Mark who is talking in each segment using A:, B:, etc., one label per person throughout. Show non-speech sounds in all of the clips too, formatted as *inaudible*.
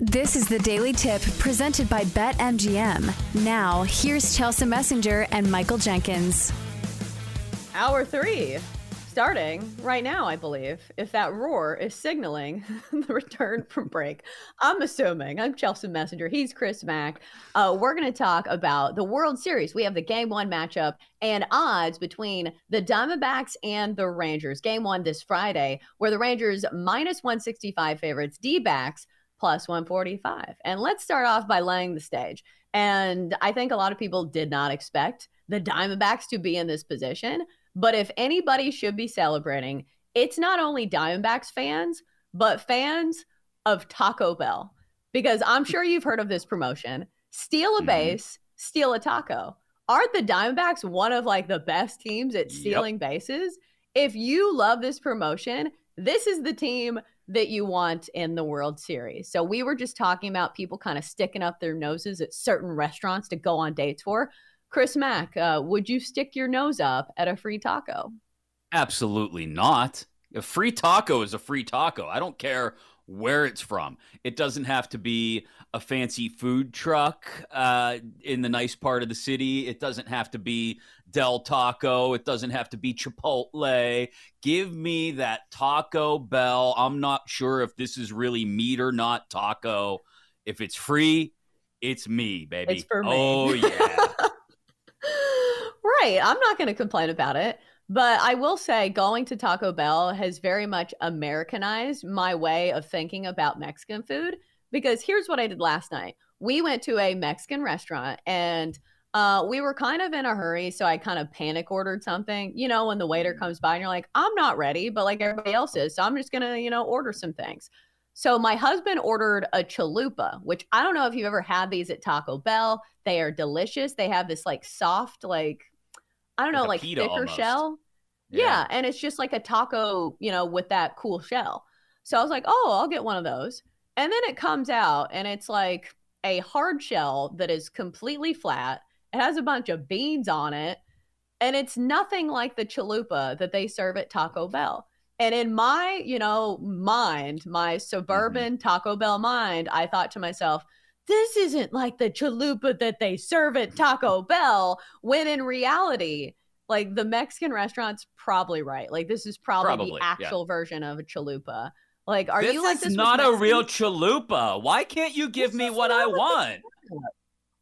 A: This is the Daily Tip presented by BetMGM. Now, here's Chelsea Messenger and Michael Jenkins.
B: Hour three, starting right now, I believe. If that roar is signaling *laughs* the return from break, I'm assuming. I'm Chelsea Messenger. He's Chris Mack. Uh, we're going to talk about the World Series. We have the game one matchup and odds between the Diamondbacks and the Rangers. Game one this Friday, where the Rangers minus 165 favorites, D backs plus 145. And let's start off by laying the stage. And I think a lot of people did not expect the Diamondbacks to be in this position. But if anybody should be celebrating, it's not only Diamondbacks fans, but fans of Taco Bell. Because I'm sure you've heard of this promotion steal a mm-hmm. base, steal a taco. Aren't the Diamondbacks one of like the best teams at stealing yep. bases? If you love this promotion, this is the team that you want in the World Series. So we were just talking about people kind of sticking up their noses at certain restaurants to go on dates for. Chris Mack, uh, would you stick your nose up at a free taco?
C: Absolutely not. A free taco is a free taco. I don't care where it's from. It doesn't have to be a fancy food truck uh, in the nice part of the city. It doesn't have to be Del Taco. It doesn't have to be Chipotle. Give me that Taco Bell. I'm not sure if this is really meat or not taco. If it's free, it's me, baby.
B: It's for me.
C: Oh, yeah. *laughs*
B: right. I'm not going to complain about it. But I will say, going to Taco Bell has very much Americanized my way of thinking about Mexican food. Because here's what I did last night we went to a Mexican restaurant and uh, we were kind of in a hurry. So I kind of panic ordered something, you know, when the waiter mm. comes by and you're like, I'm not ready, but like everybody else is. So I'm just going to, you know, order some things. So my husband ordered a chalupa, which I don't know if you've ever had these at Taco Bell. They are delicious. They have this like soft, like I don't know, like, thicker almost. shell. Yeah. yeah. And it's just like a taco, you know, with that cool shell. So I was like, oh, I'll get one of those. And then it comes out and it's like a hard shell that is completely flat. It has a bunch of beans on it. And it's nothing like the chalupa that they serve at Taco Bell. And in my, you know, mind, my suburban mm-hmm. Taco Bell mind, I thought to myself, this isn't like the chalupa that they serve at Taco Bell, when in reality, like the Mexican restaurant's probably right. Like this is probably, probably the actual yeah. version of a chalupa. Like, are
C: this
B: you like
C: this? Is not a real chalupa. Why can't you give this me what I want?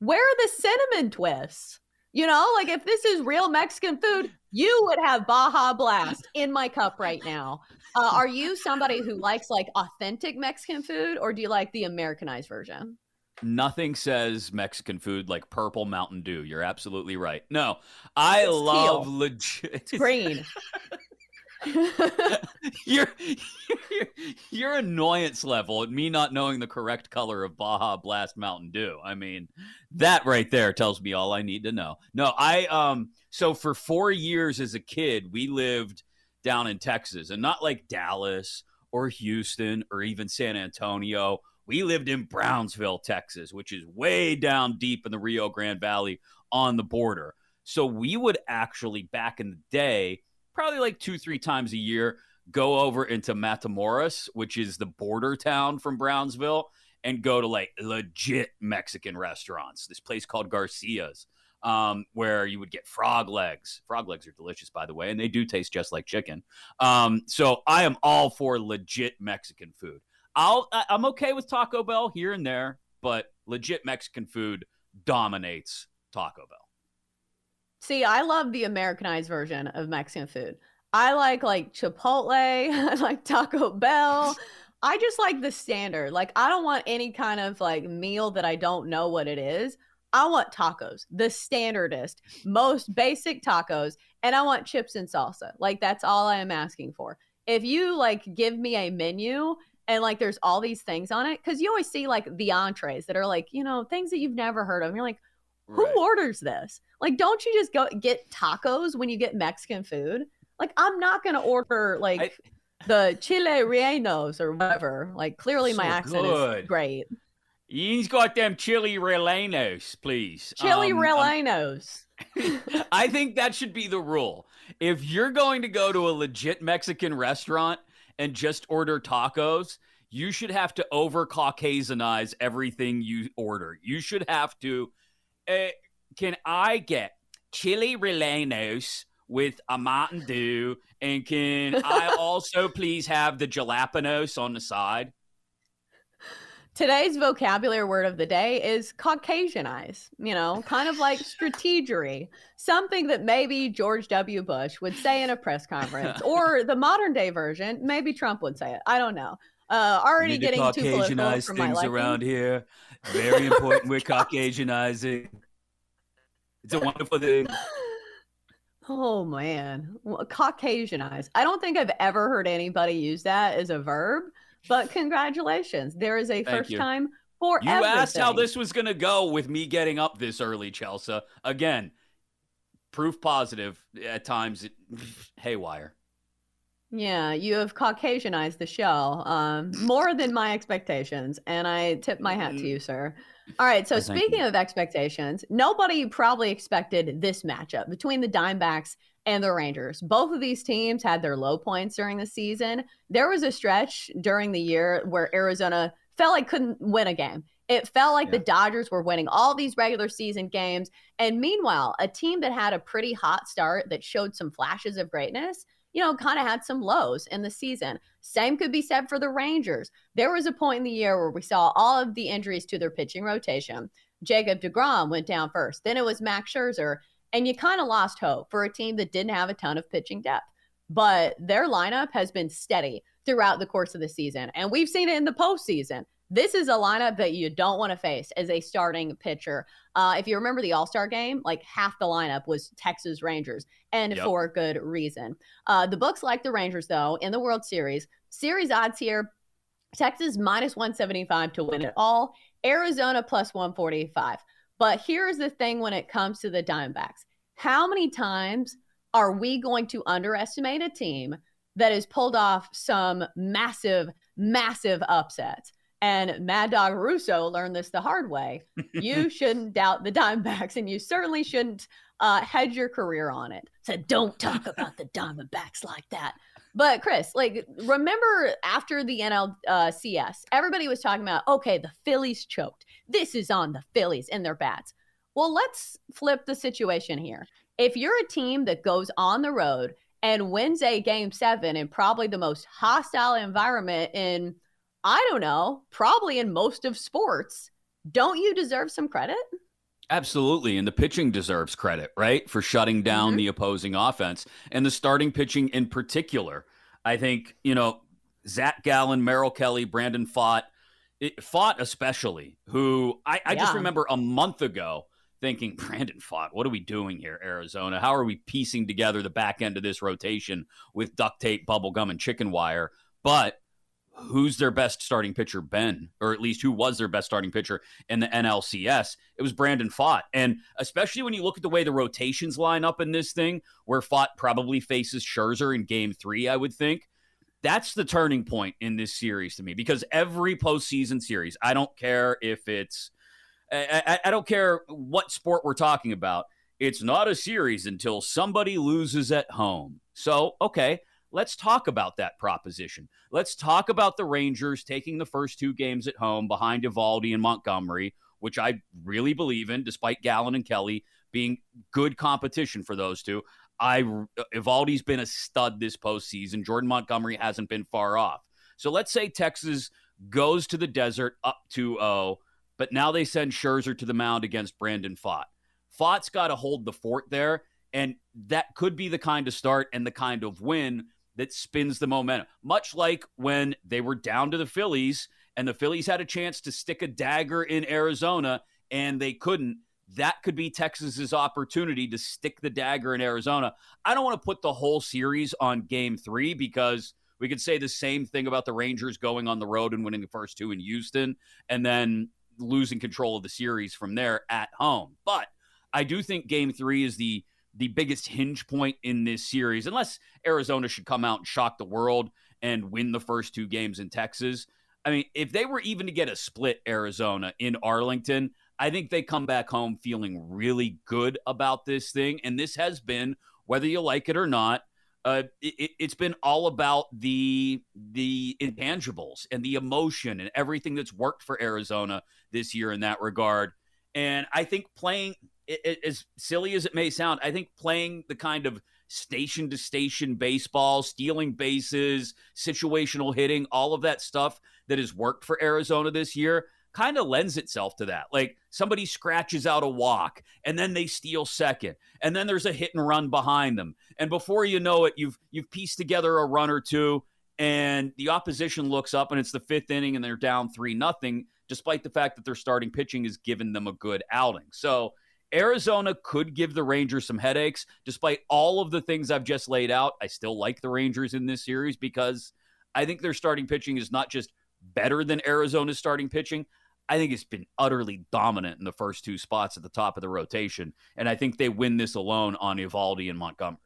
B: Where are the cinnamon twists? You know, like if this is real Mexican food, you would have Baja Blast in my cup right now. Uh, are you somebody who likes like authentic Mexican food, or do you like the Americanized version?
C: Nothing says Mexican food like purple Mountain Dew. You're absolutely right. No, I it's love legit
B: green. *laughs* *laughs*
C: your, your *laughs* your annoyance level at me not knowing the correct color of Baja Blast Mountain Dew. I mean, that right there tells me all I need to know. No, I um so for 4 years as a kid, we lived down in Texas and not like Dallas or Houston or even San Antonio we lived in Brownsville, Texas, which is way down deep in the Rio Grande Valley on the border. So we would actually, back in the day, probably like two, three times a year, go over into Matamoros, which is the border town from Brownsville, and go to like legit Mexican restaurants. This place called Garcia's, um, where you would get frog legs. Frog legs are delicious, by the way, and they do taste just like chicken. Um, so I am all for legit Mexican food. I'll I'm okay with Taco Bell here and there, but legit Mexican food dominates Taco Bell.
B: See, I love the Americanized version of Mexican food. I like like Chipotle, *laughs* I like Taco Bell. *laughs* I just like the standard. Like I don't want any kind of like meal that I don't know what it is. I want tacos, the standardest, most basic tacos, and I want chips and salsa. Like that's all I am asking for. If you like give me a menu and like there's all these things on it because you always see like the entrees that are like you know things that you've never heard of and you're like who right. orders this like don't you just go get tacos when you get mexican food like i'm not gonna order like I, the chile rellenos or whatever like clearly so my accent good. is great
C: He's got them chili rellenos, please.
B: Chili um, um rellenos.
C: Um, *laughs* I think that should be the rule. If you're going to go to a legit Mexican restaurant, and just order tacos, you should have to over Caucasianize everything you order. You should have to. Uh, can I get chili rellenos with a Mountain Dew? And can I *laughs* also please have the jalapenos on the side?
B: Today's vocabulary word of the day is Caucasianize, you know, kind of like *laughs* strategery, something that maybe George W. Bush would say in a press conference, *laughs* or the modern day version, maybe Trump would say it. I don't know. Uh, already getting too political for my
C: things around here. Very important. We're Caucasianizing. It's a wonderful thing. *laughs*
B: Oh man, well, Caucasianize. I don't think I've ever heard anybody use that as a verb but congratulations. There is a Thank first you. time for
C: You
B: everything.
C: asked how this was going to go with me getting up this early, Chelsea. Again, proof positive at times it, *laughs* haywire.
B: Yeah, you have Caucasianized the show um, more than my expectations, and I tip my hat to mm-hmm. you, sir. All right, so speaking of expectations, nobody probably expected this matchup between the Dimebacks and the Rangers. Both of these teams had their low points during the season. There was a stretch during the year where Arizona felt like couldn't win a game. It felt like yeah. the Dodgers were winning all these regular season games. And meanwhile, a team that had a pretty hot start that showed some flashes of greatness, you know, kind of had some lows in the season. Same could be said for the Rangers. There was a point in the year where we saw all of the injuries to their pitching rotation. Jacob DeGrom went down first. Then it was Max Scherzer. And you kind of lost hope for a team that didn't have a ton of pitching depth. But their lineup has been steady throughout the course of the season. And we've seen it in the postseason. This is a lineup that you don't want to face as a starting pitcher. Uh, if you remember the All Star game, like half the lineup was Texas Rangers, and yep. for good reason. Uh, the books like the Rangers, though, in the World Series. Series odds here Texas minus 175 to win it all, Arizona plus 145. But here's the thing when it comes to the Diamondbacks how many times are we going to underestimate a team that has pulled off some massive, massive upsets? And Mad Dog Russo learned this the hard way. you *laughs* shouldn't doubt the Diamondbacks, and you certainly shouldn't uh, hedge your career on it. So don't talk *laughs* about the Diamondbacks like that. But Chris, like, remember after the NLCS, uh, everybody was talking about, okay, the Phillies choked. This is on the Phillies and their bats. Well, let's flip the situation here. If you're a team that goes on the road and wins a game seven in probably the most hostile environment in, I don't know, probably in most of sports, don't you deserve some credit?
C: Absolutely. And the pitching deserves credit, right? For shutting down mm-hmm. the opposing offense and the starting pitching in particular. I think, you know, Zach Gallen, Merrill Kelly, Brandon Pfaadt, it, Pfaadt especially, who I, I yeah. just remember a month ago thinking, *laughs* Brandon Pfaadt, what are we doing here, Arizona? How are we piecing together the back end of this rotation with duct tape, bubble gum, and chicken wire? But who's their best starting pitcher been, or at least who was their best starting pitcher in the NLCS? It was Brandon Pfaadt. And especially when you look at the way the rotations line up in this thing, where Pfaadt probably faces Scherzer in game three, I would think. That's the turning point in this series to me because every postseason series, I don't care if it's, I, I, I don't care what sport we're talking about. It's not a series until somebody loses at home. So, okay, let's talk about that proposition. Let's talk about the Rangers taking the first two games at home behind Eovaldi and Montgomery, which I really believe in, despite Gallen and Kelly being good competition for those two. I Eovaldi's been a stud this postseason. Jordan Montgomery hasn't been far off. So let's say Texas goes to the desert up 2-0, but now they send Scherzer to the mound against Brandon Pfaadt. Pfaadt's got to hold the fort there, and that could be the kind of start and the kind of win that spins the momentum. Much like when they were down to the Phillies and the Phillies had a chance to stick a dagger in Arizona and they couldn't. That could be Texas's opportunity to stick the dagger in Arizona. I don't want to put the whole series on game three because we could say the same thing about the Rangers going on the road and winning the first two in Houston and then losing control of the series from there at home. But I do think game three is the the biggest hinge point in this series, unless Arizona should come out and shock the world and win the first two games in Texas. I mean, if they were even to get a split Arizona in Arlington, I think they come back home feeling really good about this thing. And this has been, whether you like it or not, uh, it, has been all about the the intangibles and the emotion and everything that's worked for Arizona this year in that regard. And I think playing, it, it, as silly as it may sound, I think playing the kind of station to station baseball, stealing bases, situational hitting, all of that stuff that has worked for Arizona this year kind of lends itself to that. Like somebody scratches out a walk and then they steal second and then there's a hit and run behind them. And before you know it, you've you've pieced together a run or two and the opposition looks up and it's the fifth inning and they're down three nothing, despite the fact that their starting pitching has given them a good outing. So Arizona could give the Rangers some headaches. Despite all of the things I've just laid out, I still like the Rangers in this series because I think their starting pitching is not just better than Arizona's starting pitching. I think it's been utterly dominant in the first two spots at the top of the rotation. And I think they win this alone on Eovaldi and Montgomery.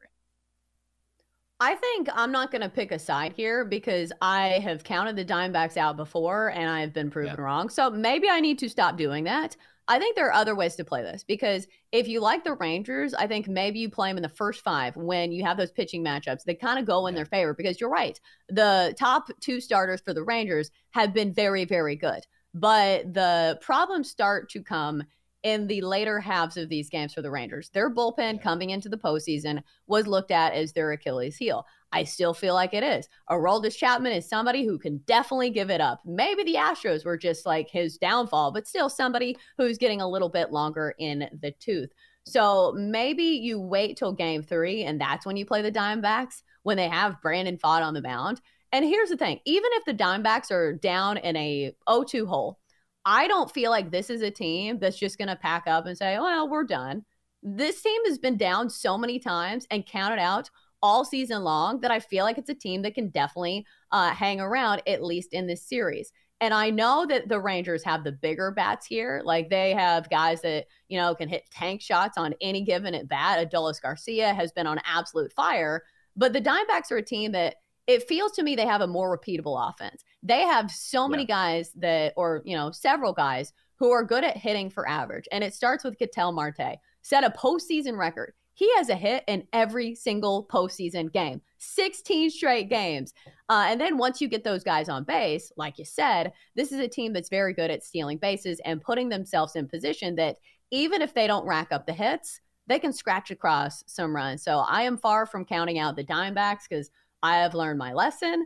B: I think I'm not going to pick a side here because I have counted the Diamondbacks out before and I have been proven yeah. wrong. So maybe I need to stop doing that. I think there are other ways to play this because if you like the Rangers, I think maybe you play them in the first five when you have those pitching matchups. They kind of go in yeah. their favor because you're right. The top two starters for the Rangers have been very, very good. But the problems start to come in the later halves of these games for the Rangers. Their bullpen coming into the postseason was looked at as their Achilles heel. I still feel like it is. Aroldis Chapman is somebody who can definitely give it up. Maybe the Astros were just like his downfall, but still somebody who's getting a little bit longer in the tooth. So maybe you wait till game three, and that's when you play the Diamondbacks when they have Brandon Pfaadt on the mound. And here's the thing even if the Dimebacks are down in a 0 2 hole, I don't feel like this is a team that's just going to pack up and say, well, we're done. This team has been down so many times and counted out all season long that I feel like it's a team that can definitely uh, hang around, at least in this series. And I know that the Rangers have the bigger bats here. Like they have guys that, you know, can hit tank shots on any given at bat. Adolis Garcia has been on absolute fire. But the Dimebacks are a team that it feels to me they have a more repeatable offense. They have so many yeah. guys that, or, you know, several guys who are good at hitting for average. And it starts with Ketel Marte, set a postseason record. He has a hit in every single postseason game, 16 straight games. Uh, and then once you get those guys on base, like you said, this is a team that's very good at stealing bases and putting themselves in position that even if they don't rack up the hits, they can scratch across some runs. So I am far from counting out the Dimebacks because I have learned my lesson.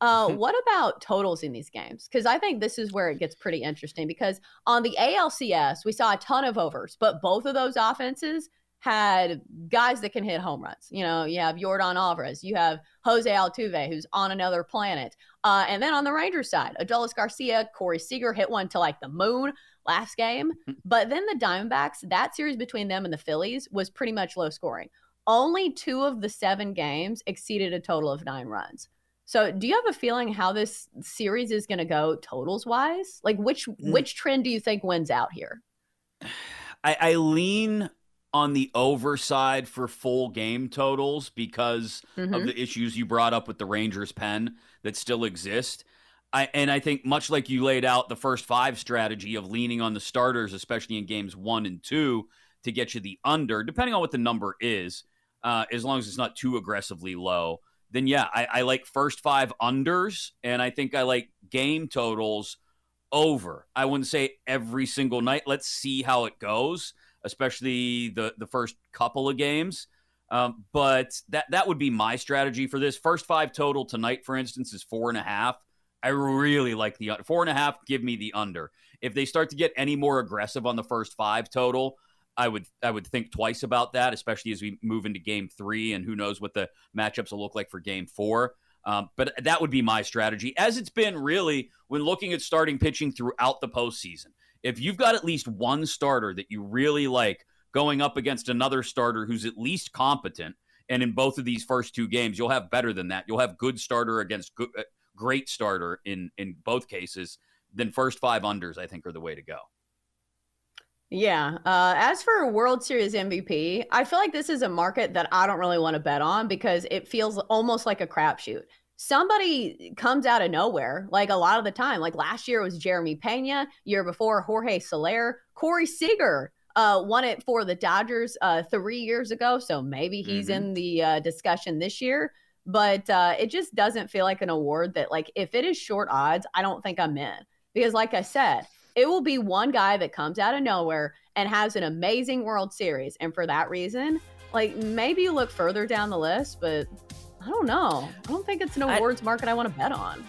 B: Uh, *laughs* what about totals in these games? Because I think this is where it gets pretty interesting. Because on the ALCS, we saw a ton of overs, but both of those offenses had guys that can hit home runs. You know, you have Yordan Alvarez, you have Jose Altuve, who's on another planet. Uh, and then on the Rangers side, Adolis Garcia, Corey Seager hit one to like the moon last game. Hmm. But then the Diamondbacks, that series between them and the Phillies was pretty much low scoring only two of the seven games exceeded a total of nine runs. So, do you have a feeling how this series is going to go totals wise? Like, which mm. which trend do you think wins out here?
C: I, I lean on the over side for full game totals because mm-hmm. of the issues you brought up with the Rangers pen that still exist. I, and I think much like you laid out the first five strategy of leaning on the starters, especially in games one and two, to get you the under, depending on what the number is uh, as long as it's not too aggressively low. Then yeah, I, I like first five unders, and I think I like game totals over. I wouldn't say every single night. Let's see how it goes, especially the the first couple of games. Um, but that that would be my strategy for this. First five total tonight, for instance, is four and a half. I really like the four and a half. Give me the under. If they start to get any more aggressive on the first five total, I would I would think twice about that, especially as we move into Game Three, and who knows what the matchups will look like for Game Four. Um, but that would be my strategy, as it's been really when looking at starting pitching throughout the postseason. If you've got at least one starter that you really like going up against another starter who's at least competent, and in both of these first two games, you'll have better than that. You'll have good starter against good, uh, great starter in in both cases. Then first five unders, I think, are the way to go.
B: Yeah. Uh, as for World Series MVP, I feel like this is a market that I don't really want to bet on because it feels almost like a crapshoot. Somebody comes out of nowhere, like a lot of the time. Like last year was Jeremy Pena, year before Jorge Soler, Corey Seager uh, won it for the Dodgers uh, three years ago. So maybe he's
C: Mhm.
B: in the uh, discussion this year. But uh, it just doesn't feel like an award that, like, if it is short odds, I don't think I'm in. Because, like I said, it will be one guy that comes out of nowhere and has an amazing World Series. And for that reason, like, maybe you look further down the list, but I don't know. I don't think it's an
C: I-
B: awards market I want to bet on.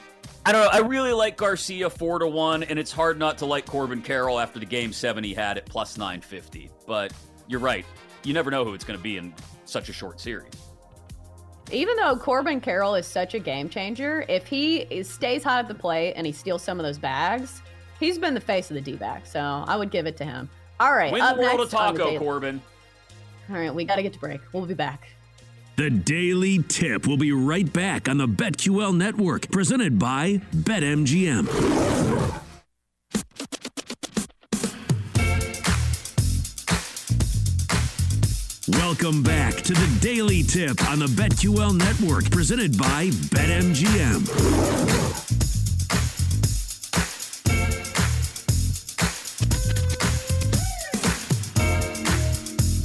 C: I don't know. I really like Garcia four to one, and it's hard not to like Corbin Carroll after the game seven he had at plus nine fifty. But you're right. You never know who it's going to be in such a short series.
B: Even though Corbin Carroll is such a game changer, if he stays hot at the plate and he steals some of those bags, he's been the face of the D back. So I would give it to him. All right.
C: Win
B: up
C: the world
B: next
C: of taco, Corbin.
B: All right, we got to get to break. We'll be back.
D: The Daily Tip will be right back on the BetQL network, presented by BetMGM. Welcome back to the Daily Tip on the BetQL network, presented by BetMGM.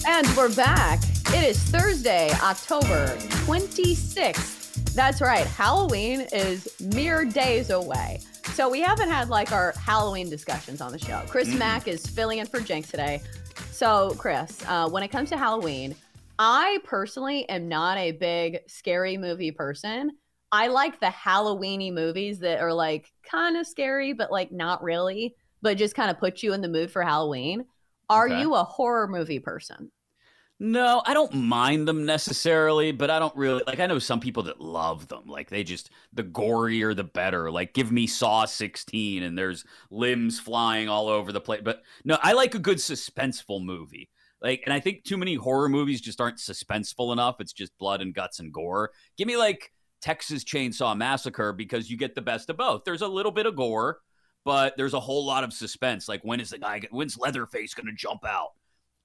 B: And we're back. It is Thursday, October 26th. That's right. Halloween is mere days away. So we haven't had like our Halloween discussions on the show. Chris Mack is filling in for Jinx today. So, Chris, uh, when it comes to Halloween, I personally am not a big scary movie person. I like the Halloweeny movies that are like kind of scary, but like not really, but just kind of put you in the mood for Halloween. Are
C: Okay.
B: you a horror movie person?
C: No, I don't mind them necessarily, but I don't really like. I know some people that love them. Like they just the gorier the better. Like give me Saw 16 and there's limbs flying all over the place. But no, I like a good suspenseful movie. Like, and I think too many horror movies just aren't suspenseful enough. It's just blood and guts and gore. Give me like Texas Chainsaw Massacre because you get the best of both. There's a little bit of gore, but there's a whole lot of suspense. Like when is the guy? When's Leatherface going to jump out?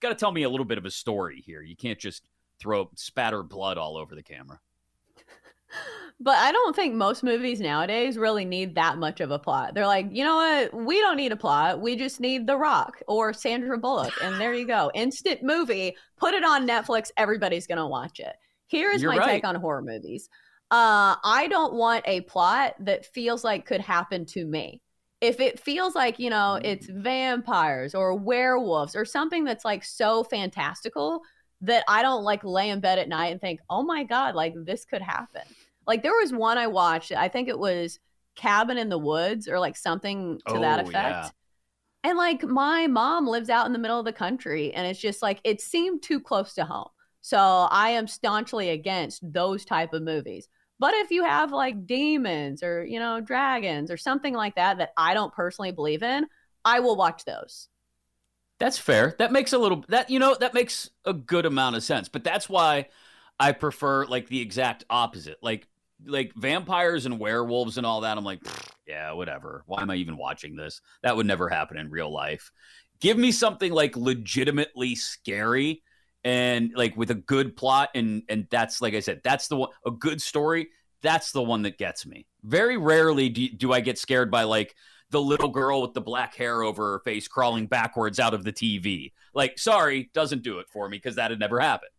C: Got to tell me a little bit of a story here. You can't just throw spatter blood all over the camera. *laughs*
B: But I don't think most movies nowadays really need that much of a plot. They're like, you know what? We don't need a plot. We just need The Rock or Sandra Bullock. And there you go. *laughs* Instant movie. Put it on Netflix. Everybody's going to watch it. Here's
C: You're
B: my take on horror movies. Uh, I don't want a plot that feels like could happen to me. If it feels like, you know, it's mm. vampires or werewolves or something that's like so fantastical that I don't like lay in bed at night and think, oh my God, like this could happen. Like there was one I watched, I think it was Cabin in the Woods or like something to that
C: Oh,
B: effect.
C: yeah.
B: And like my mom lives out in the middle of the country and it's just like it seemed too close to home. So I am staunchly against those type of movies. But if you have like demons or, you know, dragons or something like that that I don't personally believe in, I will watch those.
C: That's fair. That makes a little that you know that makes a good amount of sense. But that's why I prefer like the exact opposite. Like like vampires and werewolves and all that. I'm like, yeah, whatever. Why am I even watching this? That would never happen in real life. Give me something like legitimately scary and like with a good plot and and that's like I said, that's the one a good story. That's the one that gets me. Very rarely do, do I get scared by like the little girl with the black hair over her face crawling backwards out of the TV. Like, sorry, doesn't do it for me because that had never happened.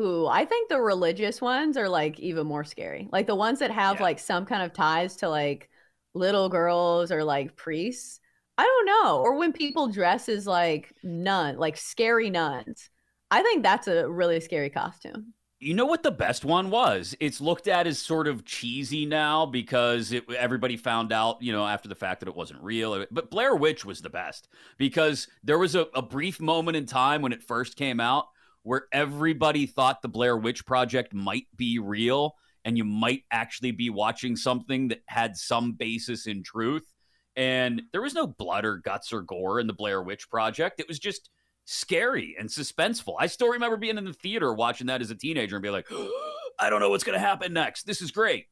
B: Ooh, I think the religious ones are like even more scary. Like the ones that have
C: Yeah.
B: like some kind of ties to like little girls or like priests. I don't know. Or when people dress as like nun, like scary nuns. I think that's a really scary costume.
C: You know what the best one was? It's looked at as sort of cheesy now because it, everybody found out, you know, after the fact that it wasn't real. But Blair Witch was the best because there was a, a brief moment in time when it first came out where everybody thought the Blair Witch Project might be real and you might actually be watching something that had some basis in truth. And there was no blood or guts or gore in the Blair Witch Project. It was just scary and suspenseful. I still remember being in the theater watching that as a teenager and be like, *gasps* I don't know what's going to happen next. This is great.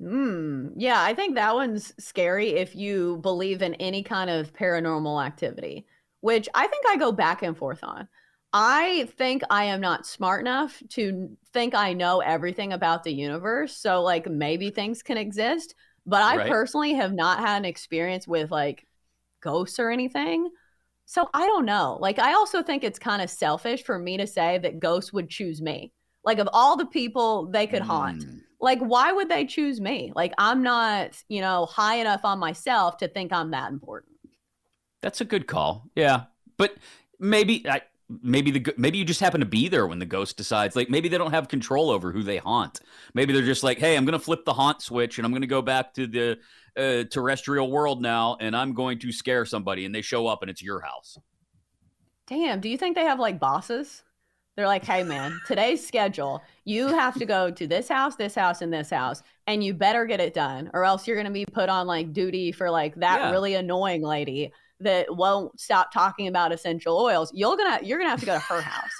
B: Mm, yeah, I think that one's scary if you believe in any kind of paranormal activity, which I think I go back and forth on. I think I am not smart enough to think I know everything about the universe. So, like, maybe things can exist, but I
C: Right.
B: personally have not had an experience with like ghosts or anything. So I don't know. Like, I also think it's kind of selfish for me to say that ghosts would choose me. Like, of all the people they could haunt,
C: Mm.
B: like, why would they choose me? Like, I'm not, you know, high enough on myself to think I'm that important.
C: That's a good call. Yeah, but maybe I, maybe the maybe you just happen to be there when the ghost decides. Like maybe they don't have control over who they haunt. Maybe they're just like, hey, I'm gonna flip the haunt switch and I'm gonna go back to the uh, terrestrial world now, and I'm going to scare somebody, and they show up and it's your house.
B: Damn, do you think they have like bosses? They're like, hey, man, *laughs* today's schedule, you have to go to this house, this house, and this house, and you better get it done, or else you're going to be put on like duty for like that
C: Yeah.
B: really annoying lady that won't stop talking about essential oils. You're gonna you're gonna have to go to her *laughs* house.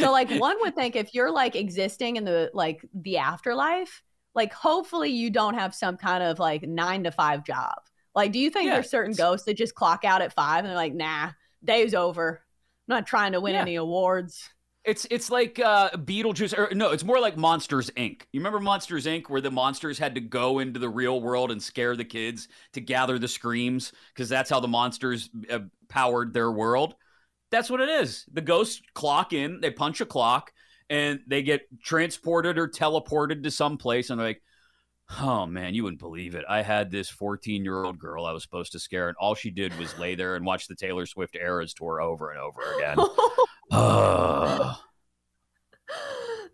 B: So like one would think if you're like existing in the like the afterlife, like hopefully you don't have some kind of like nine to five job. Like, do you think
C: Yeah,
B: there's certain ghosts that just clock out at five and they're like, nah, day's over. I'm not trying to win
C: Yeah.
B: any awards.
C: It's it's like uh, Beetlejuice, or no, it's more like Monsters Inc. You remember Monsters Inc., where the monsters had to go into the real world and scare the kids to gather the screams because that's how the monsters uh, powered their world. That's what it is. The ghosts clock in, they punch a clock, and they get transported or teleported to some place, and they're like, "Oh man, you wouldn't believe it. I had this 14 year old girl I was supposed to scare, and all she did was lay there and watch the Taylor Swift Eras tour over and over again." *laughs* *laughs*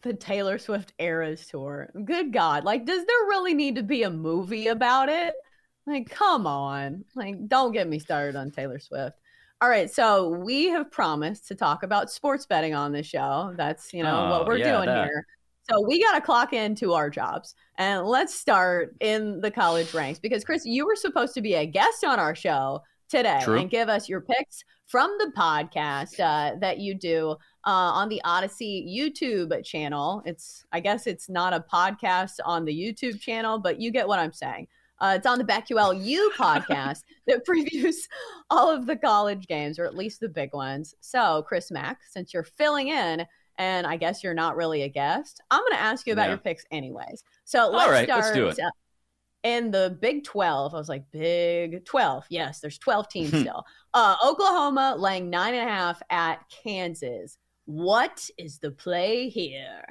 B: The Taylor Swift Eras tour. Good God. Like, does there really need to be a movie about it? Like, come on. Like, don't get me started on Taylor Swift. All right. So, we have promised to talk about sports betting on this show. That's, you know,
C: Oh,
B: what we're
C: yeah,
B: doing
C: that.
B: here. So, we got to clock into our jobs. And let's start in the college ranks because, Chris, you were supposed to be a guest on our show today
C: True.
B: and give us your picks from the podcast uh, that you do uh, on the Audacy YouTube channel. It's, I guess it's not a podcast on the YouTube channel, but you get what I'm saying. Uh, it's on the BetQL U *laughs* podcast that previews all of the college games, or at least the big ones. So, Chris Mack, since you're filling in, and I guess you're not really a guest, I'm going to ask you about
C: Yeah.
B: your picks anyways. So let's
C: right,
B: start
C: let's
B: in the Big 12. I was like, Big 12. Yes, there's 12 teams *laughs* still. Uh, Oklahoma laying nine and a half at Kansas. What is the play here?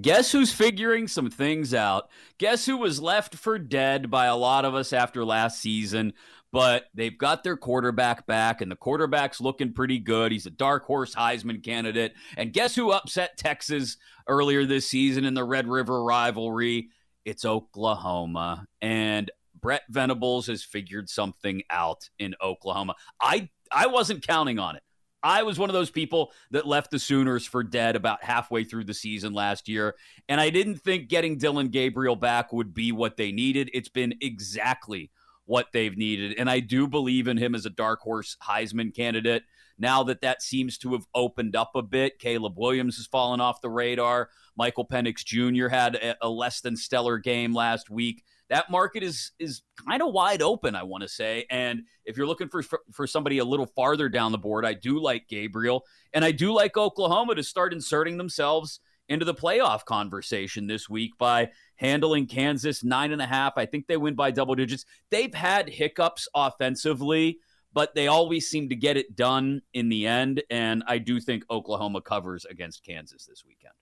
C: Guess who's figuring some things out? Guess who was left for dead by a lot of us after last season? But they've got their quarterback back, and the quarterback's looking pretty good. He's a dark horse Heisman candidate. And guess who upset Texas earlier this season in the Red River rivalry? It's Oklahoma. And Brent Venables has figured something out in Oklahoma. I I wasn't counting on it. I was one of those people that left the Sooners for dead about halfway through the season last year. And I didn't think getting Dillon Gabriel back would be what they needed. It's been exactly what they've needed. And I do believe in him as a dark horse Heisman candidate. Now that that seems to have opened up a bit, Caleb Williams has fallen off the radar. Michael Penix Jr. had a, a less than stellar game last week. That market is is kind of wide open, I want to say. And if you're looking for, for for somebody a little farther down the board, I do like Gabriel, and I do like Oklahoma to start inserting themselves into the playoff conversation this week by handling Kansas nine and a half. I think they win by double digits. They've had hiccups offensively, but they always seem to get it done in the end. And I do think Oklahoma covers against Kansas this weekend.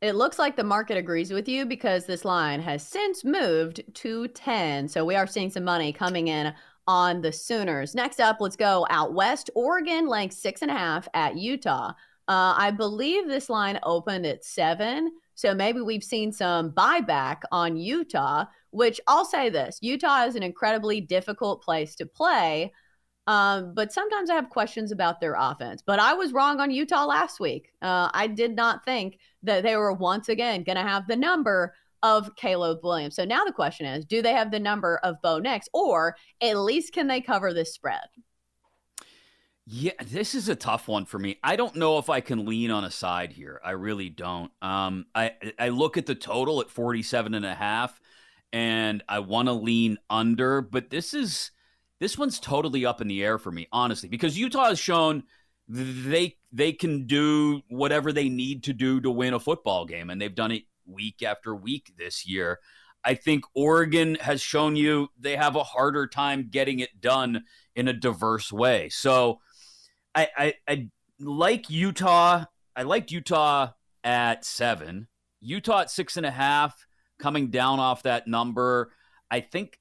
B: It looks like the market agrees with you because this line has since moved to 10. So we are seeing some money coming in on the Sooners. Next up, let's go out west. Oregon laying six and a half at Utah. Uh, I believe this line opened at seven. So maybe we've seen some buyback on Utah, which I'll say this Utah is an incredibly difficult place to play. Um, but sometimes I have questions about their offense. But I was wrong on Utah last week. Uh, I did not think that they were once again going to have the number of Caleb Williams. So now the question is do they have the number of Bo Nix, or at least can they cover this spread?
C: Yeah, this is a tough one for me. I don't know if I can lean on a side here. I really don't. Um, I I look at the total at 47 and a half and I want to lean under, but this is this one's totally up in the air for me, honestly, because Utah has shown they they can do whatever they need to do to win a football game and they've done it week after week this year. I think Oregon has shown you they have a harder time getting it done in a diverse way. So I, I, I like Utah. I liked Utah at seven. Utah at six and a half, coming down off that number. I think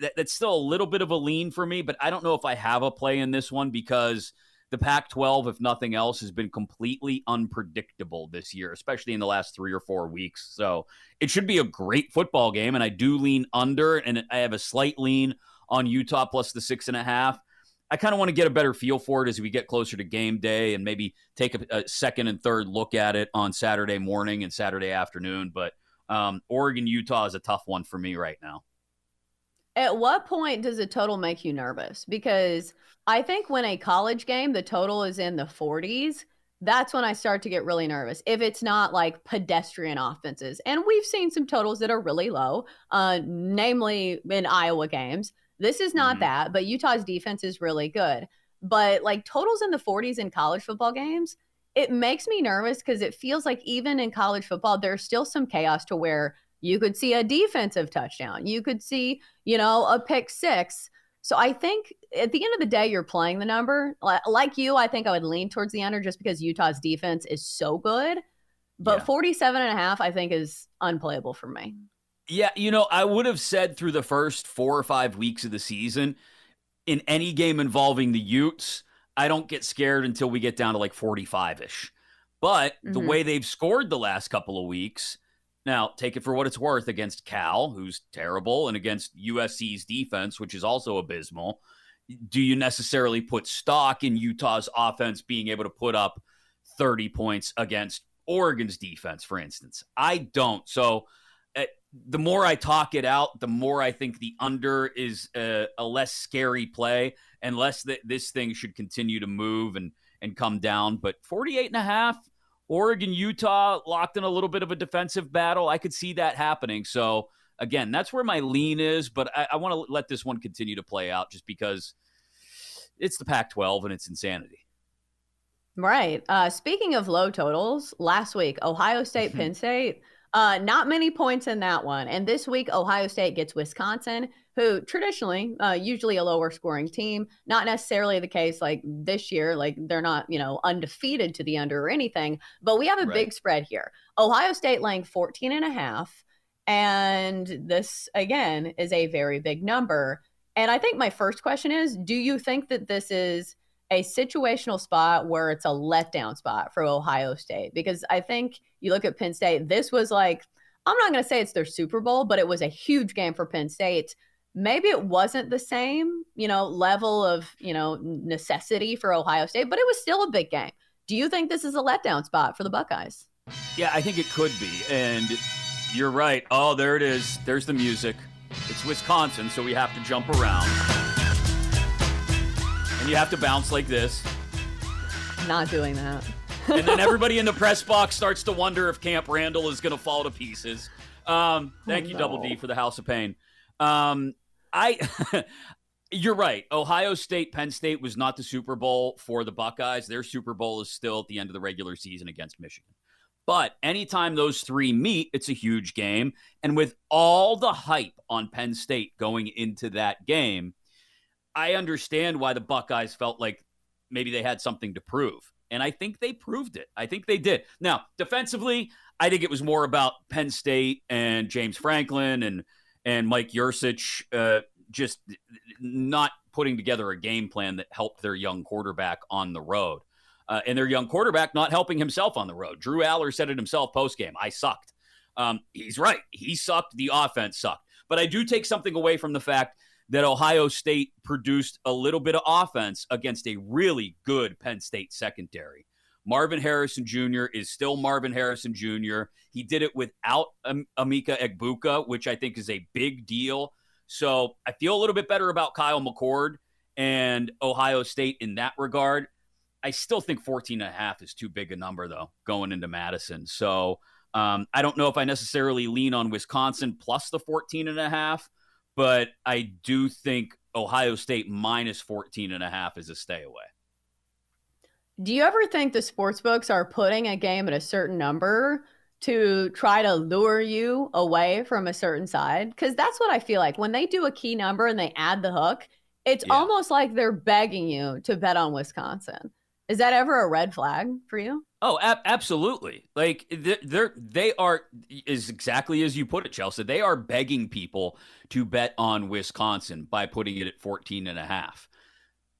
C: that, that's still a little bit of a lean for me, but I don't know if I have a play in this one because the Pac 12, if nothing else, has been completely unpredictable this year, especially in the last three or four weeks. So it should be a great football game. And I do lean under, and I have a slight lean on Utah plus the six and a half. I kind of want to get a better feel for it as we get closer to game day and maybe take a, a second and third look at it on Saturday morning and Saturday afternoon. But um, Oregon Utah is a tough one for me right now.
B: At what point does a total make you nervous? Because I think when a college game, the total is in the 40s, that's when I start to get really nervous. If it's not like pedestrian offenses, and we've seen some totals that are really low, uh, namely in Iowa games. This is not mm-hmm. that, but Utah's defense is really good. But like totals in the 40s in college football games, it makes me nervous because it feels like even in college football, there's still some chaos to where you could see a defensive touchdown, you could see, you know, a pick six. So I think at the end of the day, you're playing the number. Like you, I think I would lean towards the under just because Utah's defense is so good. But yeah. 47 and a half, I think, is unplayable for me.
C: Yeah, you know, I would have said through the first four or five weeks of the season, in any game involving the Utes, I don't get scared until we get down to like 45 ish. But mm-hmm. the way they've scored the last couple of weeks, now, take it for what it's worth against Cal, who's terrible, and against USC's defense, which is also abysmal. Do you necessarily put stock in Utah's offense being able to put up 30 points against Oregon's defense, for instance? I don't. So, uh, the more I talk it out, the more I think the under is a, a less scary play, and less that this thing should continue to move and and come down. But 48 and a half, Oregon, Utah locked in a little bit of a defensive battle. I could see that happening. So, again, that's where my lean is, but I, I want to let this one continue to play out just because it's the Pac 12 and it's insanity.
B: Right. Uh, speaking of low totals, last week, Ohio State, Penn State, uh, not many points in that one. And this week, Ohio State gets Wisconsin who traditionally, uh, usually a lower scoring team, not necessarily the case like this year, like they're not, you know, undefeated to the under or anything, but we have a right. big spread here. Ohio State laying 14 and a half. And this, again, is a very big number. And I think my first question is do you think that this is a situational spot where it's a letdown spot for Ohio State? Because I think you look at Penn State, this was like, I'm not going to say it's their Super Bowl, but it was a huge game for Penn State maybe it wasn't the same, you know, level of, you know, necessity for Ohio State, but it was still a big game. Do you think this is a letdown spot for the Buckeyes?
C: Yeah, I think it could be. And you're right. Oh, there it is. There's the music. It's Wisconsin, so we have to jump around. And you have to bounce like this.
B: Not doing that.
C: and then *laughs* everybody in the press box starts to wonder if Camp Randall is going to fall to pieces. Um, thank oh, you, no. Double D, for the House of Pain. Um, I *laughs* you're right. Ohio State, Penn State was not the Super Bowl for the Buckeyes. Their Super Bowl is still at the end of the regular season against Michigan. But anytime those three meet, it's a huge game. And with all the hype on Penn State going into that game, I understand why the Buckeyes felt like maybe they had something to prove. And I think they proved it. I think they did. Now, defensively, I think it was more about Penn State and James Franklin and and Mike Yurcich uh, just not putting together a game plan that helped their young quarterback on the road. Uh, and their young quarterback not helping himself on the road. Drew Allar said it himself post game. I sucked. Um, he's right. He sucked. The offense sucked. But I do take something away from the fact that Ohio State produced a little bit of offense against a really good Penn State secondary. Marvin Harrison Jr. is still Marvin Harrison Jr. He did it without Am- Emeka Egbuka, which I think is a big deal. So I feel a little bit better about Kyle McCord and Ohio State in that regard. I still think 14 and a half is too big a number, though, going into Madison. So um, I don't know if I necessarily lean on Wisconsin plus the 14 and a half, but I do think Ohio State minus 14 and a half is a stay away.
B: Do you ever think the sports books are putting a game at a certain number to try to lure you away from a certain side because that's what I feel like when they do a key number and they add the hook, it's
C: Yeah.
B: almost like they're begging you to bet on Wisconsin. Is that ever a red flag for you?
C: Oh, ab- absolutely. Like they're, they are is exactly as you put it, Chelsea. They are begging people to bet on Wisconsin by putting it at 14 and a half.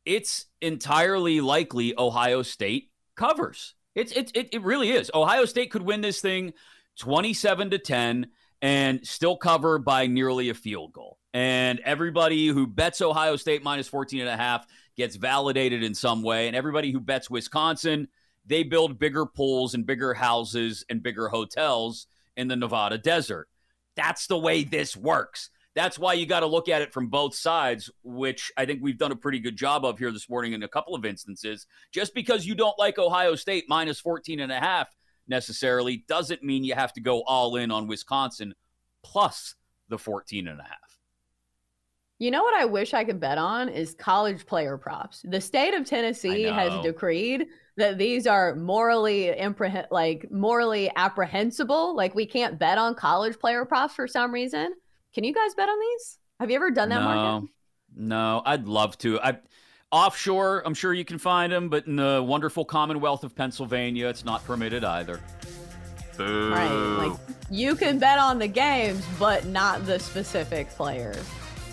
C: It's entirely likely Ohio State covers. It's it, it it really is. Ohio State could win this thing 27 to 10 and still cover by nearly a field goal. And everybody who bets Ohio State minus 14 and a half gets validated in some way. And everybody who bets Wisconsin, they build bigger pools and bigger houses and bigger hotels in the Nevada desert. That's the way this works. That's why you got to look at it from both sides, which I think we've done a pretty good job of here this morning in a couple of instances. Just because you don't like Ohio State minus 14 and a half necessarily doesn't mean you have to go all in on Wisconsin plus the 14 and a half.
B: You know what I wish I could bet on is college player props. The state of Tennessee has decreed that these are morally impreh- like morally apprehensible. Like we can't bet on college player props for some reason. Can you guys bet on these? Have you ever done that, Market?
C: No, I'd love to. I offshore, I'm sure you can find them, but in the wonderful Commonwealth of Pennsylvania, it's not permitted either. Boo.
B: Right. Like you can bet on the games, but not the specific players.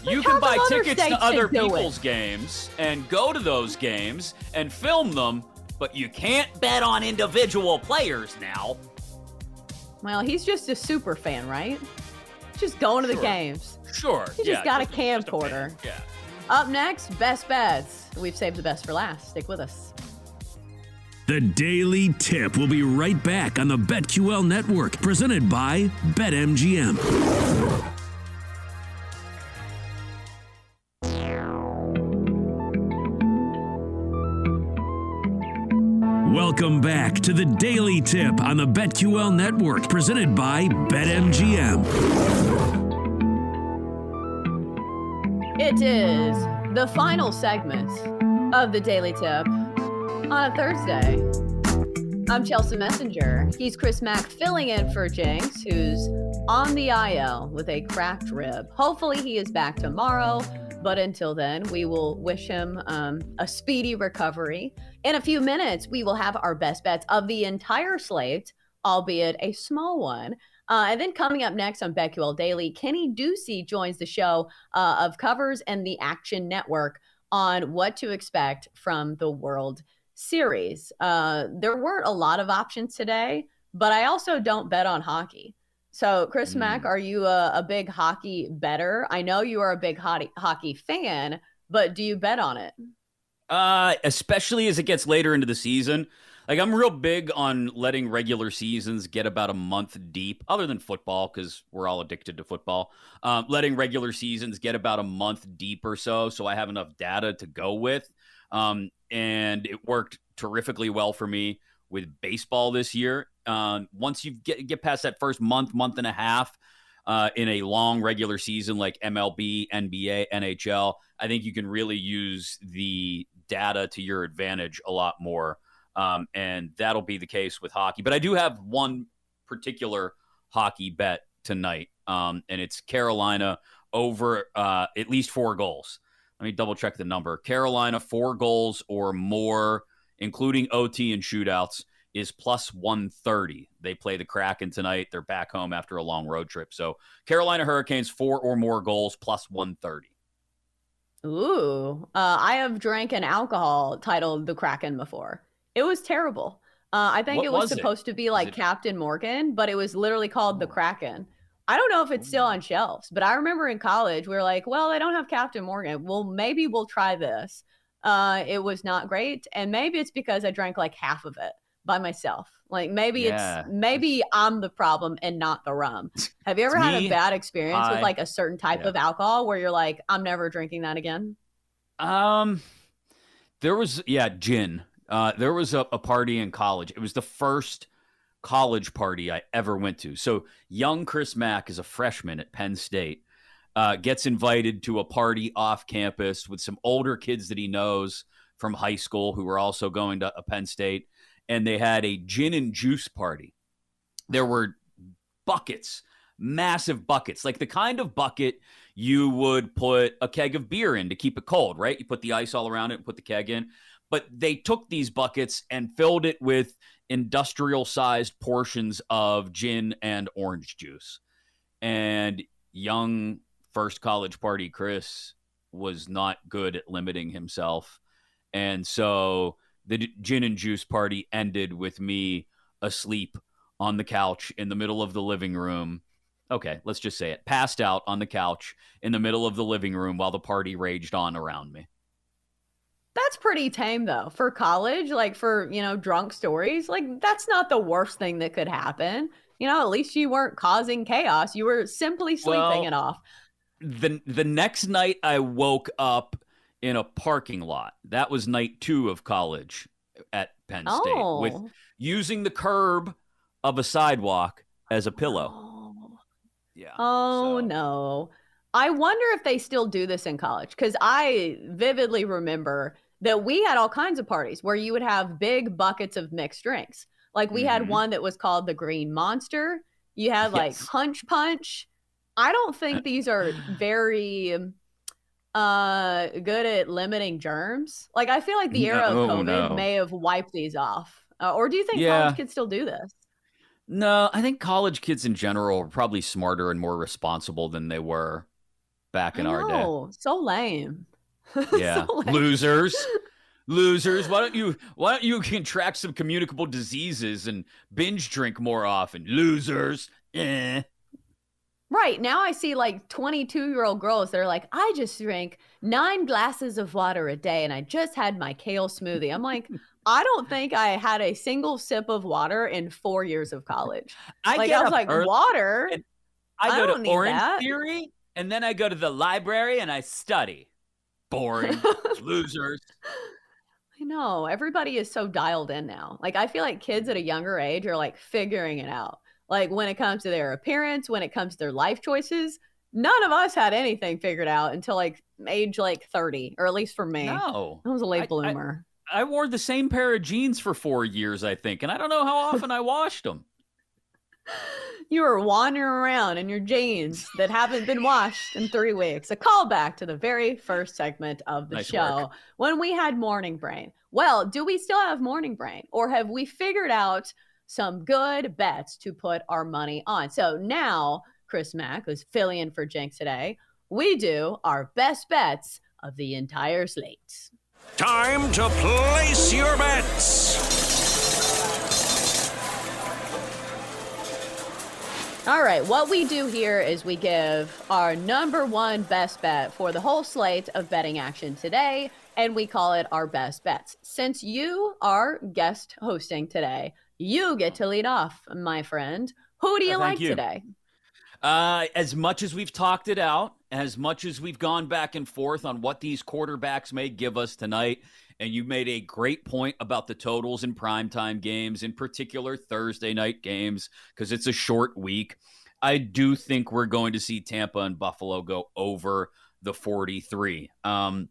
C: you can buy tickets to other
B: can it?
C: people's games and go to those games and film them, but you can't bet on individual players now.
B: Well, he's just a super fan, right? Just going to the
C: Sure.
B: games.
C: Sure.
B: You just
C: yeah,
B: got a
C: just
B: camcorder.
C: fan. Yeah.
B: Up next, best bets. We've saved the best for last. Stick with us.
D: The Daily Tip will be right back on the BetQL network, presented by BetMGM. Welcome back to the Daily Tip on the BetQL network, presented by BetMGM.
B: It is the final segment of the Daily Tip on a Thursday. I'm Chelsea Messenger. He's Chris Mack filling in for Jinx, who's on the IL with a cracked rib. Hopefully, he is back tomorrow. But until then, we will wish him um, a speedy recovery. In a few minutes, we will have our best bets of the entire slate, albeit a small one. Uh, and then coming up next on BetQL Daily, Kenny Ducey joins the show uh, of covers and the Action Network on what to expect from the World Series. Uh, there weren't a lot of options today, but I also don't bet on hockey. So, Chris
C: Mm.
B: Mack, are you a, a big hockey better? I know you are a big hockey, hockey fan, but do you bet on it?
C: Uh, especially as it gets later into the season. Like I'm real big on letting regular seasons get about a month deep, other than football, because we're all addicted to football. Um, letting regular seasons get about a month deep or so, so I have enough data to go with. Um, and it worked terrifically well for me with baseball this year. Um, once you get get past that first month, month and a half, uh, in a long regular season like MLB, NBA, NHL, I think you can really use the data to your advantage a lot more. Um, and that'll be the case with hockey. But I do have one particular hockey bet tonight, um, and it's Carolina over uh, at least four goals. Let me double check the number. Carolina, four goals or more, including OT and shootouts, is plus 130. They play the Kraken tonight. They're back home after a long road trip. So Carolina Hurricanes, four or more goals, plus 130.
B: Ooh, uh, I have drank an alcohol titled the Kraken before. It was terrible. Uh, I think
C: What
B: it was,
C: was it?
B: supposed to be like
C: it-
B: Captain Morgan, but it was literally called the
C: Oh.
B: Kraken. I don't know if it's still on shelves, but I remember in college we were like, well, they don't have Captain Morgan. Well, maybe we'll try this. Uh, it was not great, and maybe it's because I drank like half of it by myself. Like maybe
C: Yeah,
B: it's maybe I'm the problem and not the rum. *laughs* Have you ever had
C: me.
B: a bad experience with like a certain type
C: yeah.
B: of alcohol where you're like, I'm never drinking that again?
C: Um, there was yeah, gin. Uh, there was a, a party in college. It was the first college party I ever went to. So young Chris Mack is a freshman at Penn State. Uh, gets invited to a party off campus with some older kids that he knows from high school who were also going to a Penn State, and they had a gin and juice party. there were buckets, massive buckets, like the kind of bucket you would put a keg of beer in to keep it cold, right? You put the ice all around it and put the keg in. But they took these buckets and filled it with industrial sized portions of gin and orange juice. And young first college party Chris was not good at limiting himself. And so the gin and juice party ended with me asleep on the couch in the middle of the living room. Okay, let's just say it. Passed out on the couch in the middle of the living room while the party raged on around me.
B: That's pretty tame though for college, like for, you know, drunk stories. Like that's not the worst thing that could happen. You know, at least you weren't causing chaos. You were simply sleeping well, it off.
C: The the next night I woke up in a parking lot. That was night 2 of college at Penn State oh. with using the curb of a sidewalk as a pillow.
B: Oh. Yeah. Oh so. no. I wonder if they still do this in college because I vividly remember that we had all kinds of parties where you would have big buckets of mixed drinks. Like we mm-hmm. had one that was called the Green Monster. You had like yes. Hunch Punch. I don't think these are very uh good at limiting germs. Like I feel like the era no, of COVID no. may have wiped these off. Uh, or do you think yeah. college kids still do this?
C: No, I think college kids in general are probably smarter and more responsible than they were back in our day.
B: Oh, so lame. *laughs*
C: Yeah, so lame. losers. *laughs* Losers, why don't you why don't you contract some communicable diseases and binge drink more often? Losers. Eh.
B: Right. Now I see like 22 year old girls that are like, I just drank nine glasses of water a day and I just had my kale smoothie. I'm like, I don't think I had a single sip of water in four years of college. I, like, I was like, water?
C: I go I to Orange that. Theory and then I go to the library and I study. Boring. *laughs* Losers.
B: I know. Everybody is so dialed in now. Like, I feel like kids at a younger age are like figuring it out. Like, when it comes to their appearance, when it comes to their life choices, none of us had anything figured out until like age like 30, or at least for me.
C: No.
B: I was a late bloomer.
C: I, I wore the same pair of jeans for four years, I think, and I don't know how *laughs* often I washed them
B: you were wandering around in your jeans that haven't been washed in three weeks. A callback to the very first segment of the nice show work. when we had morning brain. Well, do we still have morning brain or have we figured out some good bets to put our money on? So now, Chris Mack, who's filling in for Jenks today, we do our best bets of the entire slate.
E: Time to place your bets.
B: All right, what we do here is we give our number one best bet for the whole slate of betting action today, and we call it our best bets. Since you are guest hosting today, you get to lead off, my friend. Who do you uh, like you. today?
C: Uh, as much as we've talked it out, as much as we've gone back and forth on what these quarterbacks may give us tonight, and you made a great point about the totals in primetime games, in particular Thursday night games, because it's a short week. I do think we're going to see Tampa and Buffalo go over the 43. Um,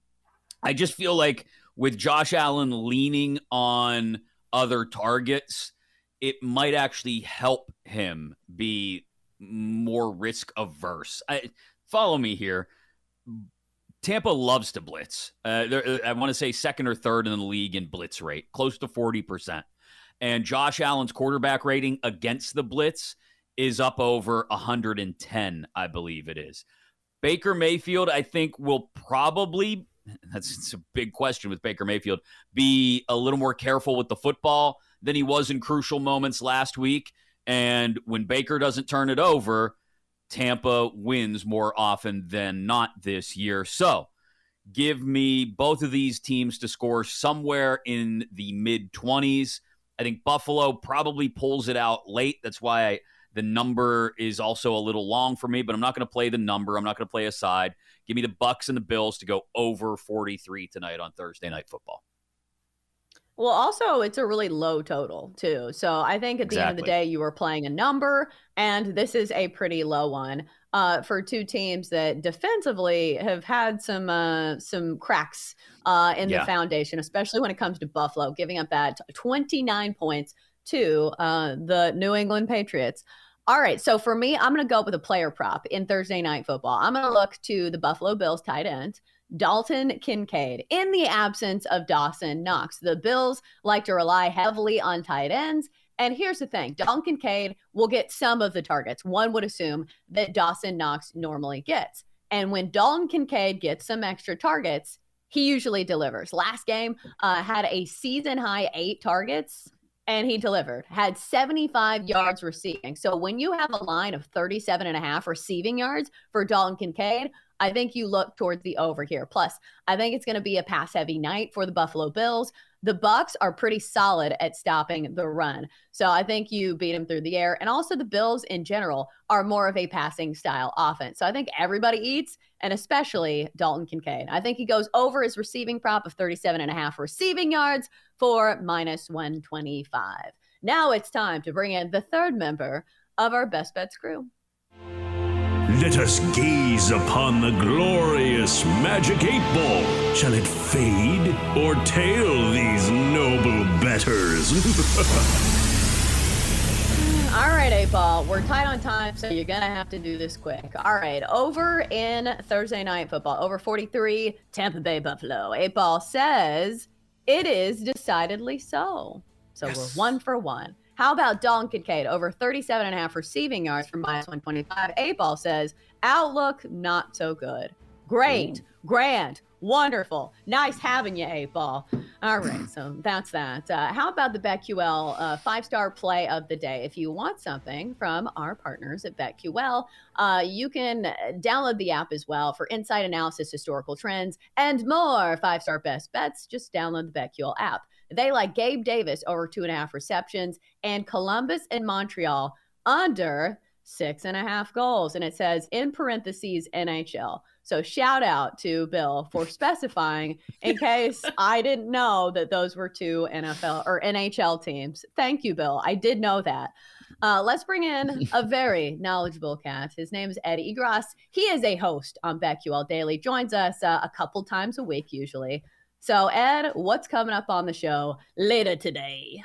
C: I just feel like with Josh Allen leaning on other targets, it might actually help him be more risk averse. I, follow me here. Tampa loves to blitz. Uh, uh I want to say second or third in the league in blitz rate, close to 40%. And Josh Allen's quarterback rating against the blitz is up over 110, I believe it is. Baker Mayfield, I think, will probably, *laughs* that's a big question with Baker Mayfield, be a little more careful with the football than he was in crucial moments last week. And when Baker doesn't turn it over, Tampa wins more often than not this year. So give me both of these teams to score somewhere in the mid 20s. I think Buffalo probably pulls it out late. That's why I, the number is also a little long for me, but I'm not going to play the number. I'm not going to play a side. Give me the Bucks and the Bills to go over 43 tonight on Thursday night football.
B: Well, also, it's a really low total, too. So I think at the exactly. end of the day, you were playing a number, and this is a pretty low one uh, for two teams that defensively have had some uh, some cracks uh, in yeah. the foundation, especially when it comes to Buffalo, giving up that 29 points to uh, the New England Patriots. All right. So for me, I'm going to go with a player prop in Thursday night football. I'm going to look to the Buffalo Bills tight end. Dalton Kincaid. In the absence of Dawson Knox, the Bills like to rely heavily on tight ends. And here's the thing Dalton Kincaid will get some of the targets. One would assume that Dawson Knox normally gets. And when Dalton Kincaid gets some extra targets, he usually delivers. Last game uh, had a season high eight targets and he delivered had 75 yards receiving so when you have a line of 37 and a half receiving yards for dalton kincaid i think you look towards the over here. Plus i think it's going to be a pass heavy night for the buffalo bills. The bucks are pretty solid at stopping the run. So i think you beat them through the air. And also the bills in general are more of a passing style offense. So i think everybody eats and especially dalton kincaid. I think he goes over his receiving prop of 37 and a half receiving yards for minus 125 now it's time to bring in the third member of our best bets crew
D: Let us gaze upon the glorious magic eight ball. Shall it fade or tail these noble betters? *laughs*
B: All right, eight ball. We're tight on time, so you're gonna have to do this quick. All right, over in Thursday night football, over 43, Tampa Bay Buffalo. Eight ball says it is decidedly so. So we're one for one. How about Dalton Kincaid over 37 and a half receiving yards for minus 125? Eight ball says outlook not so good. Great, grand, wonderful, nice having you, eight ball. All right, so that's that. Uh, how about the BetQL uh, five star play of the day? If you want something from our partners at BetQL, uh, you can download the app as well for insight analysis, historical trends, and more five star best bets. Just download the BetQL app. They like Gabe Davis over two and a half receptions and Columbus and Montreal under six and a half goals. And it says in parentheses NHL. So shout out to Bill for *laughs* specifying in case I didn't know that those were two NFL or NHL teams. Thank you, Bill. I did know that. Uh, let's bring in a *laughs* very knowledgeable cat. His name is Eddie Egros. He is a host on BetQL Daily, joins us uh, a couple times a week usually. So, Ed, what's coming up on the show later today?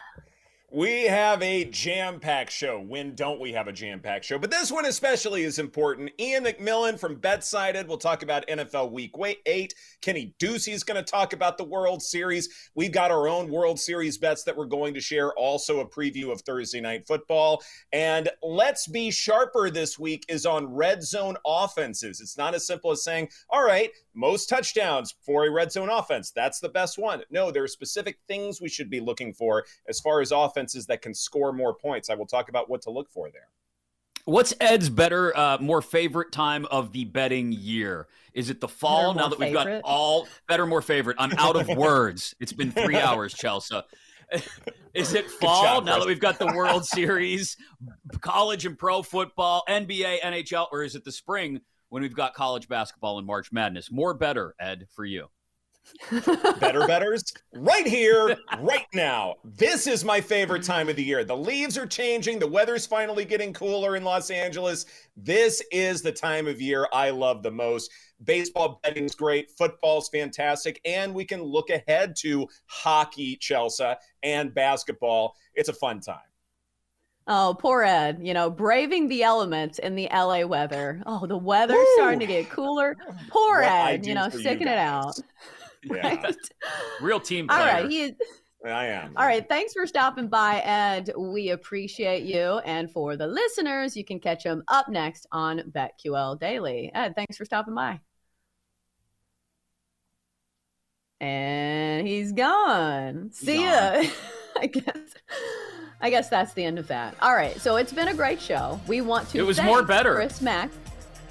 F: We have a jam packed show. When don't we have a jam packed show? But this one especially is important. Ian McMillan from Betsided will talk about NFL Week 8. Kenny Ducey is going to talk about the World Series. We've got our own World Series bets that we're going to share. Also, a preview of Thursday Night Football. And let's be sharper this week is on red zone offenses. It's not as simple as saying, all right, most touchdowns for a red zone offense. That's the best one. No, there are specific things we should be looking for as far as offenses that can score more points. I will talk about what to look for there.
C: What's Ed's better, uh, more favorite time of the betting year? Is it the fall
B: Better,
C: now
B: more
C: that we've
B: favorite?
C: got all better, more favorite? I'm out of *laughs* words. It's been three hours, Chelsea. *laughs* Is it fall
F: job,
C: now that we've got the World *laughs* Series, college and pro football, NBA, NHL, or is it the spring when we've got college basketball and March Madness? More better, Ed, for you.
F: Better betters right here, *laughs* right now. This is my favorite mm-hmm. time of the year. The leaves are changing. The weather's finally getting cooler in Los Angeles. This is the time of year I love the most. Baseball betting's great, football's fantastic, and we can look ahead to hockey, Chelsea, and basketball. It's a fun time.
B: Oh, poor Ed. You know, braving the elements in the LA weather. Oh, the weather's
F: Woo!
B: starting to get cooler. Poor
F: What
B: Ed, you know,
F: for you
B: sticking it out.
F: Guys. *laughs* Yeah,
B: Right?
C: Real team
B: All
C: player.
B: right. He is,
F: I am.
B: all right. Thanks for stopping by, Ed. We appreciate you. And for the listeners, you can catch him up next on BetQL Daily. Ed, thanks for stopping by. And he's gone. See ya. *laughs* I guess. I guess that's the end of that. All right. So it's been a great show. We want to.
C: It was
B: thank
C: more better.
B: Chris Mack.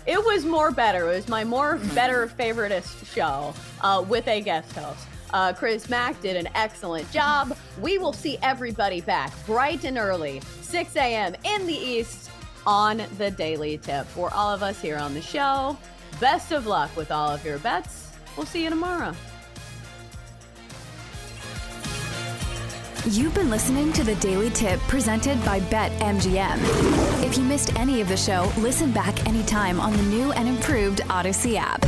B: It was more better. It was my more better favoriteest show uh, with a guest host. Uh, Chris Mack did an excellent job. We will see everybody back bright and early, 6 a.m. in the East on the Daily Tip. For all of us here on the show, best of luck with all of your bets. We'll see you tomorrow.
A: You've been listening to the Daily Tip presented by BetMGM. If you missed any of the show, listen back anytime on the new and improved Audacy app.